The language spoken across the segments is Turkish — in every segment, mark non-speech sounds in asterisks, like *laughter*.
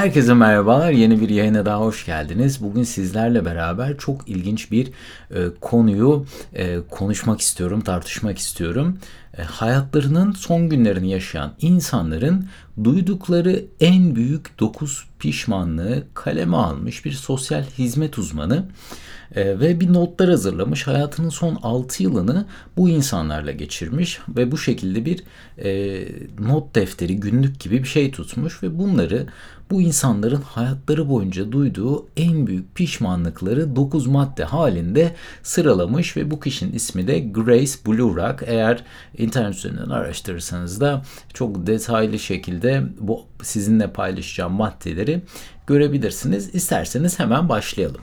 Herkese merhabalar. Yeni bir yayına daha hoş geldiniz. Bugün sizlerle beraber çok ilginç bir e, konuyu e, konuşmak istiyorum, tartışmak istiyorum. E, hayatlarının son günlerini yaşayan insanların duydukları en büyük 9 pişmanlığı kaleme almış bir sosyal hizmet uzmanı e, ve bir notlar hazırlamış. Hayatının son 6 yılını bu insanlarla geçirmiş ve bu şekilde bir e, not defteri, günlük gibi bir şey tutmuş ve bunları bu insanların hayatları boyunca duyduğu en büyük pişmanlıkları 9 madde halinde sıralamış ve bu kişinin ismi de Grace Blurak. Eğer internet üzerinden araştırırsanız da çok detaylı şekilde bu sizinle paylaşacağım maddeleri görebilirsiniz. İsterseniz hemen başlayalım.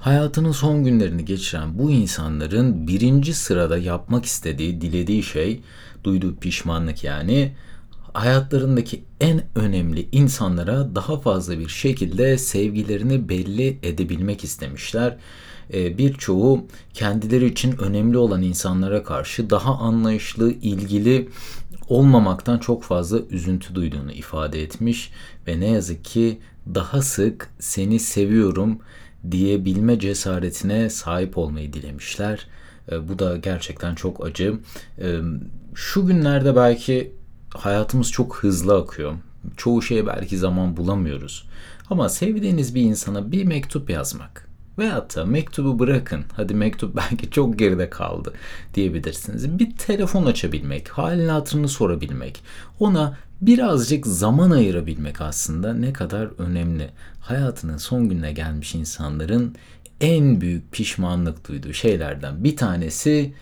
Hayatının son günlerini geçiren bu insanların birinci sırada yapmak istediği, dilediği şey, duyduğu pişmanlık yani hayatlarındaki en önemli insanlara daha fazla bir şekilde sevgilerini belli edebilmek istemişler. Ee, birçoğu kendileri için önemli olan insanlara karşı daha anlayışlı, ilgili olmamaktan çok fazla üzüntü duyduğunu ifade etmiş ve ne yazık ki daha sık seni seviyorum diyebilme cesaretine sahip olmayı dilemişler. Ee, bu da gerçekten çok acı. Ee, şu günlerde belki hayatımız çok hızlı akıyor. Çoğu şeye belki zaman bulamıyoruz. Ama sevdiğiniz bir insana bir mektup yazmak veyahut da mektubu bırakın. Hadi mektup *laughs* belki çok geride kaldı diyebilirsiniz. Bir telefon açabilmek, halini hatırını sorabilmek, ona birazcık zaman ayırabilmek aslında ne kadar önemli. Hayatının son gününe gelmiş insanların en büyük pişmanlık duyduğu şeylerden bir tanesi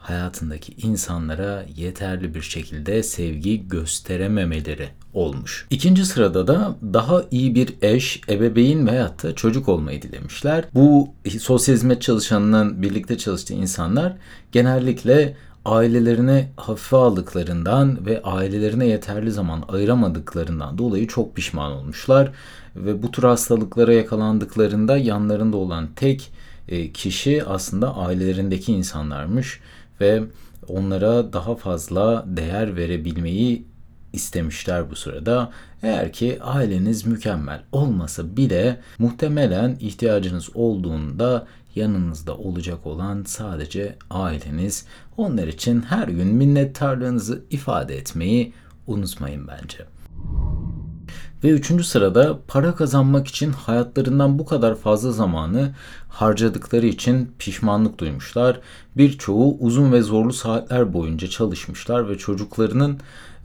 hayatındaki insanlara yeterli bir şekilde sevgi gösterememeleri olmuş. İkinci sırada da daha iyi bir eş, ebeveyn veyahut da çocuk olmayı dilemişler. Bu sosyal hizmet çalışanının birlikte çalıştığı insanlar genellikle ailelerine hafife aldıklarından ve ailelerine yeterli zaman ayıramadıklarından dolayı çok pişman olmuşlar. Ve bu tür hastalıklara yakalandıklarında yanlarında olan tek e, kişi aslında ailelerindeki insanlarmış ve onlara daha fazla değer verebilmeyi istemişler bu sırada. Eğer ki aileniz mükemmel olmasa bile muhtemelen ihtiyacınız olduğunda yanınızda olacak olan sadece aileniz. Onlar için her gün minnettarlığınızı ifade etmeyi unutmayın bence. Ve üçüncü sırada para kazanmak için hayatlarından bu kadar fazla zamanı harcadıkları için pişmanlık duymuşlar. Birçoğu uzun ve zorlu saatler boyunca çalışmışlar ve çocuklarının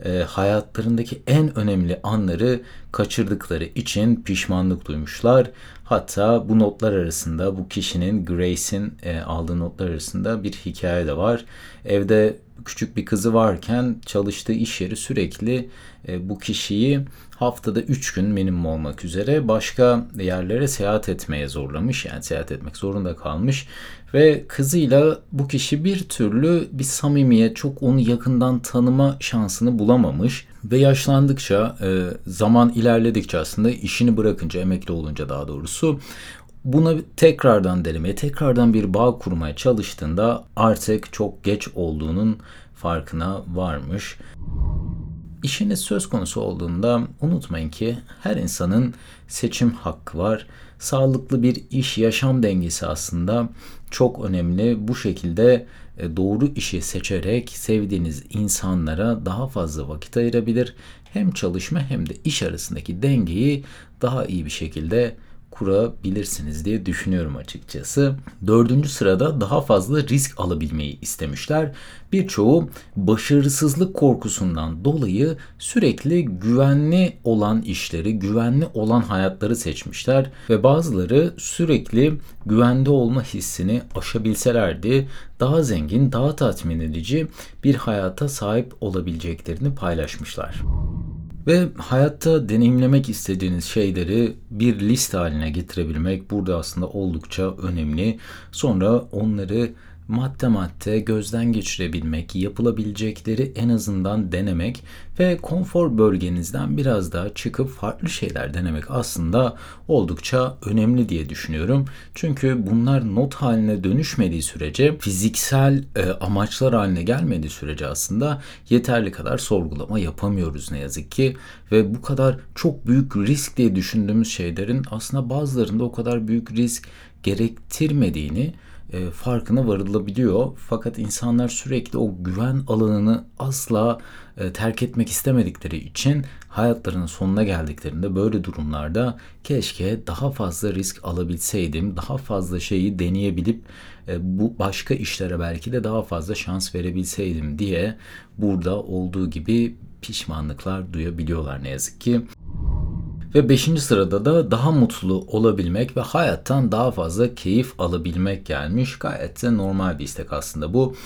e, hayatlarındaki en önemli anları kaçırdıkları için pişmanlık duymuşlar. Hatta bu notlar arasında bu kişinin Grace'in e, aldığı notlar arasında bir hikaye de var. Evde küçük bir kızı varken çalıştığı iş yeri sürekli e, bu kişiyi haftada 3 gün minimum olmak üzere başka yerlere seyahat etmeye zorlamış. Yani seyahat etmek zorunda kalmış ve kızıyla bu kişi bir türlü bir samimiyet, çok onu yakından tanıma şansını bulamamış ve yaşlandıkça, e, zaman ilerledikçe aslında işini bırakınca, emekli olunca daha doğrusu buna tekrardan denemeye, tekrardan bir bağ kurmaya çalıştığında artık çok geç olduğunun farkına varmış. İşiniz söz konusu olduğunda unutmayın ki her insanın seçim hakkı var. Sağlıklı bir iş yaşam dengesi aslında çok önemli. Bu şekilde e, doğru işi seçerek sevdiğiniz insanlara daha fazla vakit ayırabilir. Hem çalışma hem de iş arasındaki dengeyi daha iyi bir şekilde kurabilirsiniz diye düşünüyorum açıkçası. Dördüncü sırada daha fazla risk alabilmeyi istemişler. Birçoğu başarısızlık korkusundan dolayı sürekli güvenli olan işleri, güvenli olan hayatları seçmişler ve bazıları sürekli güvende olma hissini aşabilselerdi daha zengin, daha tatmin edici bir hayata sahip olabileceklerini paylaşmışlar. Ve hayatta deneyimlemek istediğiniz şeyleri bir liste haline getirebilmek burada aslında oldukça önemli. Sonra onları madde madde gözden geçirebilmek, yapılabilecekleri en azından denemek ve konfor bölgenizden biraz daha çıkıp farklı şeyler denemek aslında oldukça önemli diye düşünüyorum. Çünkü bunlar not haline dönüşmediği sürece, fiziksel e, amaçlar haline gelmediği sürece aslında yeterli kadar sorgulama yapamıyoruz ne yazık ki ve bu kadar çok büyük risk diye düşündüğümüz şeylerin aslında bazılarında o kadar büyük risk gerektirmediğini e, farkına varılabiliyor. Fakat insanlar sürekli o güven alanını asla e, terk etmek istemedikleri için hayatlarının sonuna geldiklerinde böyle durumlarda keşke daha fazla risk alabilseydim, daha fazla şeyi deneyebilip e, bu başka işlere belki de daha fazla şans verebilseydim diye burada olduğu gibi pişmanlıklar duyabiliyorlar ne yazık ki. Ve beşinci sırada da daha mutlu olabilmek ve hayattan daha fazla keyif alabilmek gelmiş. Gayet de normal bir istek aslında bu.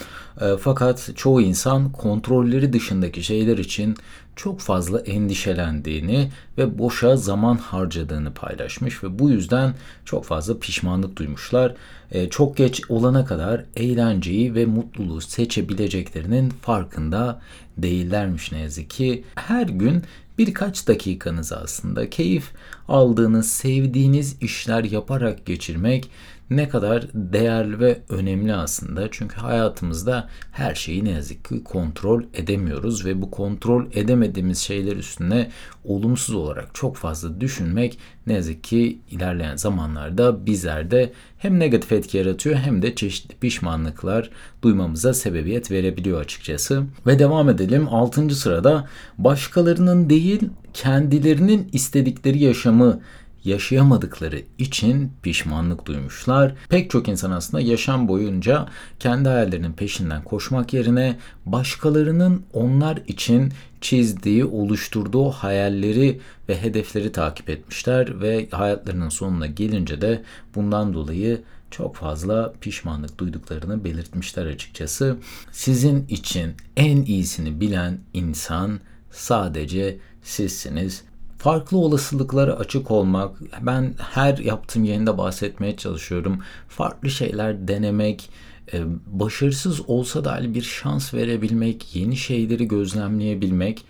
E, fakat çoğu insan kontrolleri dışındaki şeyler için çok fazla endişelendiğini ve boşa zaman harcadığını paylaşmış ve bu yüzden çok fazla pişmanlık duymuşlar. E, çok geç olana kadar eğlenceyi ve mutluluğu seçebileceklerinin farkında değillermiş ne yazık ki. Her gün birkaç dakikanızı aslında keyif aldığınız, sevdiğiniz işler yaparak geçirmek ne kadar değerli ve önemli aslında. Çünkü hayatımızda her şeyi ne yazık ki kontrol edemiyoruz ve bu kontrol edemediğimiz şeyler üstüne olumsuz olarak çok fazla düşünmek ne yazık ki ilerleyen zamanlarda bizlerde hem negatif etki yaratıyor hem de çeşitli pişmanlıklar duymamıza sebebiyet verebiliyor açıkçası. Ve devam edelim. 6. sırada başkalarının değil kendilerinin istedikleri yaşamı yaşayamadıkları için pişmanlık duymuşlar. Pek çok insan aslında yaşam boyunca kendi hayallerinin peşinden koşmak yerine başkalarının onlar için çizdiği, oluşturduğu hayalleri ve hedefleri takip etmişler ve hayatlarının sonuna gelince de bundan dolayı çok fazla pişmanlık duyduklarını belirtmişler açıkçası. Sizin için en iyisini bilen insan sadece sizsiniz farklı olasılıklara açık olmak. Ben her yaptığım yayında bahsetmeye çalışıyorum. Farklı şeyler denemek, e, başarısız olsa da bir şans verebilmek, yeni şeyleri gözlemleyebilmek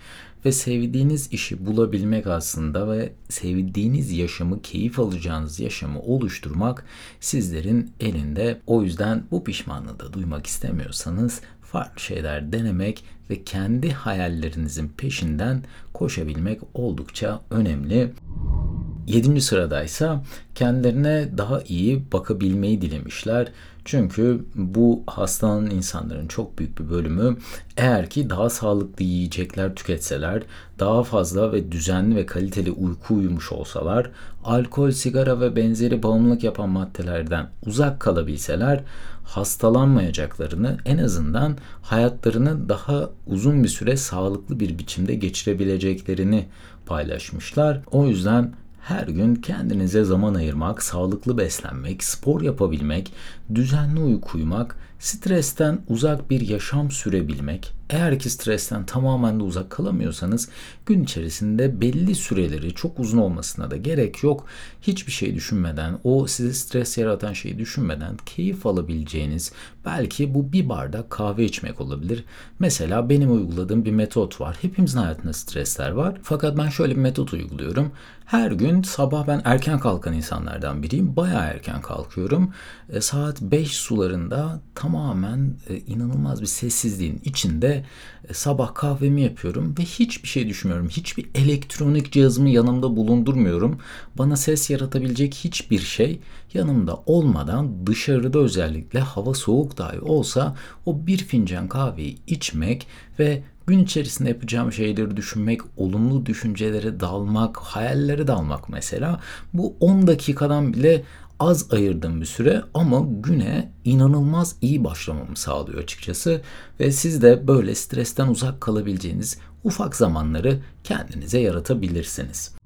ve sevdiğiniz işi bulabilmek aslında ve sevdiğiniz yaşamı, keyif alacağınız yaşamı oluşturmak sizlerin elinde. O yüzden bu pişmanlığı da duymak istemiyorsanız farklı şeyler denemek ve kendi hayallerinizin peşinden koşabilmek oldukça önemli. Yedinci sıradaysa kendilerine daha iyi bakabilmeyi dilemişler. Çünkü bu hastanın insanların çok büyük bir bölümü eğer ki daha sağlıklı yiyecekler tüketseler, daha fazla ve düzenli ve kaliteli uyku uyumuş olsalar, alkol, sigara ve benzeri bağımlılık yapan maddelerden uzak kalabilseler hastalanmayacaklarını en azından hayatlarını daha uzun bir süre sağlıklı bir biçimde geçirebileceklerini paylaşmışlar. O yüzden her gün kendinize zaman ayırmak, sağlıklı beslenmek, spor yapabilmek, düzenli uyku uyumak, stresten uzak bir yaşam sürebilmek, eğer ki stresten tamamen de uzak kalamıyorsanız gün içerisinde belli süreleri çok uzun olmasına da gerek yok. Hiçbir şey düşünmeden, o size stres yaratan şeyi düşünmeden keyif alabileceğiniz belki bu bir bardak kahve içmek olabilir. Mesela benim uyguladığım bir metot var. Hepimizin hayatında stresler var. Fakat ben şöyle bir metot uyguluyorum. Her gün sabah ben erken kalkan insanlardan biriyim. Bayağı erken kalkıyorum. E, saat 5 sularında tamamen e, inanılmaz bir sessizliğin içinde e, sabah kahvemi yapıyorum ve hiçbir şey düşünmüyorum. Hiçbir elektronik cihazımı yanımda bulundurmuyorum. Bana ses yaratabilecek hiçbir şey yanımda olmadan dışarıda özellikle hava soğuk dahi olsa o bir fincan kahveyi içmek ve gün içerisinde yapacağım şeyleri düşünmek, olumlu düşüncelere dalmak, hayallere dalmak mesela bu 10 dakikadan bile az ayırdığım bir süre ama güne inanılmaz iyi başlamamı sağlıyor açıkçası ve siz de böyle stresten uzak kalabileceğiniz ufak zamanları kendinize yaratabilirsiniz.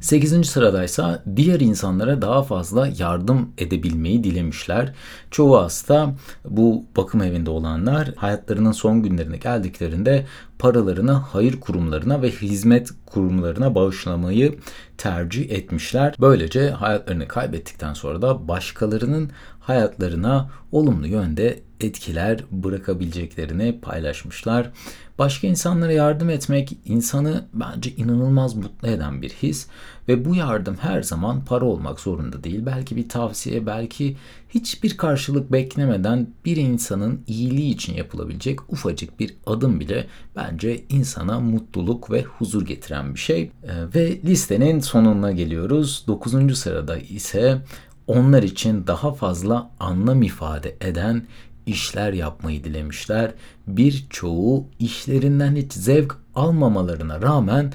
8. sıradaysa diğer insanlara daha fazla yardım edebilmeyi dilemişler. Çoğu hasta bu bakım evinde olanlar hayatlarının son günlerine geldiklerinde paralarını hayır kurumlarına ve hizmet kurumlarına bağışlamayı tercih etmişler. Böylece hayatlarını kaybettikten sonra da başkalarının hayatlarına olumlu yönde etkiler bırakabileceklerini paylaşmışlar. Başka insanlara yardım etmek insanı bence inanılmaz mutlu eden bir his ve bu yardım her zaman para olmak zorunda değil. Belki bir tavsiye, belki hiçbir karşılık beklemeden bir insanın iyiliği için yapılabilecek ufacık bir adım bile bence insana mutluluk ve huzur getiren bir şey. Ee, ve listenin sonuna geliyoruz. 9. sırada ise onlar için daha fazla anlam ifade eden işler yapmayı dilemişler. Birçoğu işlerinden hiç zevk almamalarına rağmen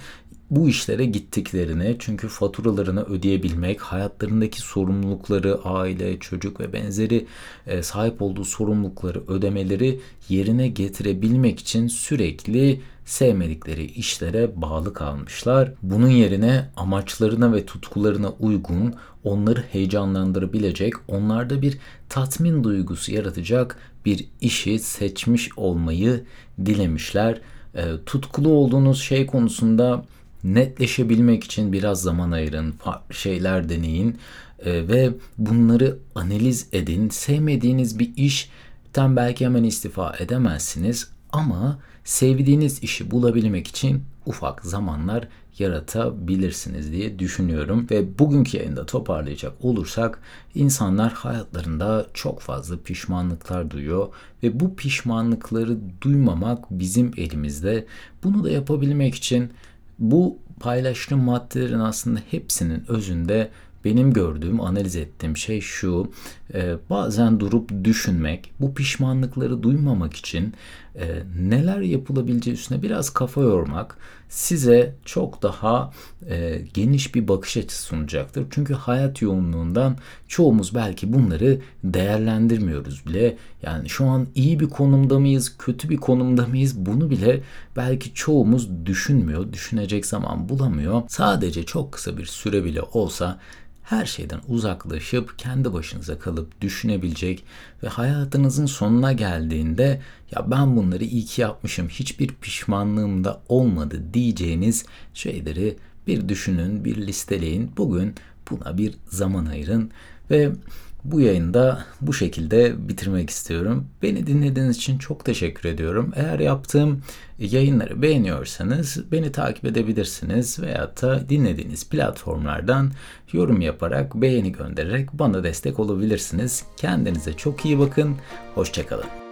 bu işlere gittiklerini çünkü faturalarını ödeyebilmek, hayatlarındaki sorumlulukları, aile, çocuk ve benzeri e, sahip olduğu sorumlulukları ödemeleri yerine getirebilmek için sürekli sevmedikleri işlere bağlı kalmışlar. Bunun yerine amaçlarına ve tutkularına uygun, onları heyecanlandırabilecek, onlarda bir tatmin duygusu yaratacak bir işi seçmiş olmayı dilemişler. E, tutkulu olduğunuz şey konusunda netleşebilmek için biraz zaman ayırın, farklı şeyler deneyin e, ve bunları analiz edin. Sevmediğiniz bir işten belki hemen istifa edemezsiniz ama sevdiğiniz işi bulabilmek için ufak zamanlar yaratabilirsiniz diye düşünüyorum. Ve bugünkü yayında toparlayacak olursak insanlar hayatlarında çok fazla pişmanlıklar duyuyor ve bu pişmanlıkları duymamak bizim elimizde. Bunu da yapabilmek için bu paylaştığım maddelerin aslında hepsinin özünde benim gördüğüm, analiz ettiğim şey şu. E, bazen durup düşünmek, bu pişmanlıkları duymamak için e, neler yapılabileceği üstüne biraz kafa yormak size çok daha e, geniş bir bakış açısı sunacaktır. Çünkü hayat yoğunluğundan çoğumuz belki bunları değerlendirmiyoruz bile. Yani şu an iyi bir konumda mıyız, kötü bir konumda mıyız bunu bile belki çoğumuz düşünmüyor, düşünecek zaman bulamıyor. Sadece çok kısa bir süre bile olsa her şeyden uzaklaşıp kendi başınıza kalıp düşünebilecek ve hayatınızın sonuna geldiğinde ya ben bunları iyi ki yapmışım hiçbir pişmanlığım da olmadı diyeceğiniz şeyleri bir düşünün, bir listeleyin. Bugün buna bir zaman ayırın ve bu yayında bu şekilde bitirmek istiyorum. Beni dinlediğiniz için çok teşekkür ediyorum. Eğer yaptığım yayınları beğeniyorsanız beni takip edebilirsiniz veya da dinlediğiniz platformlardan yorum yaparak, beğeni göndererek bana destek olabilirsiniz. Kendinize çok iyi bakın. Hoşçakalın.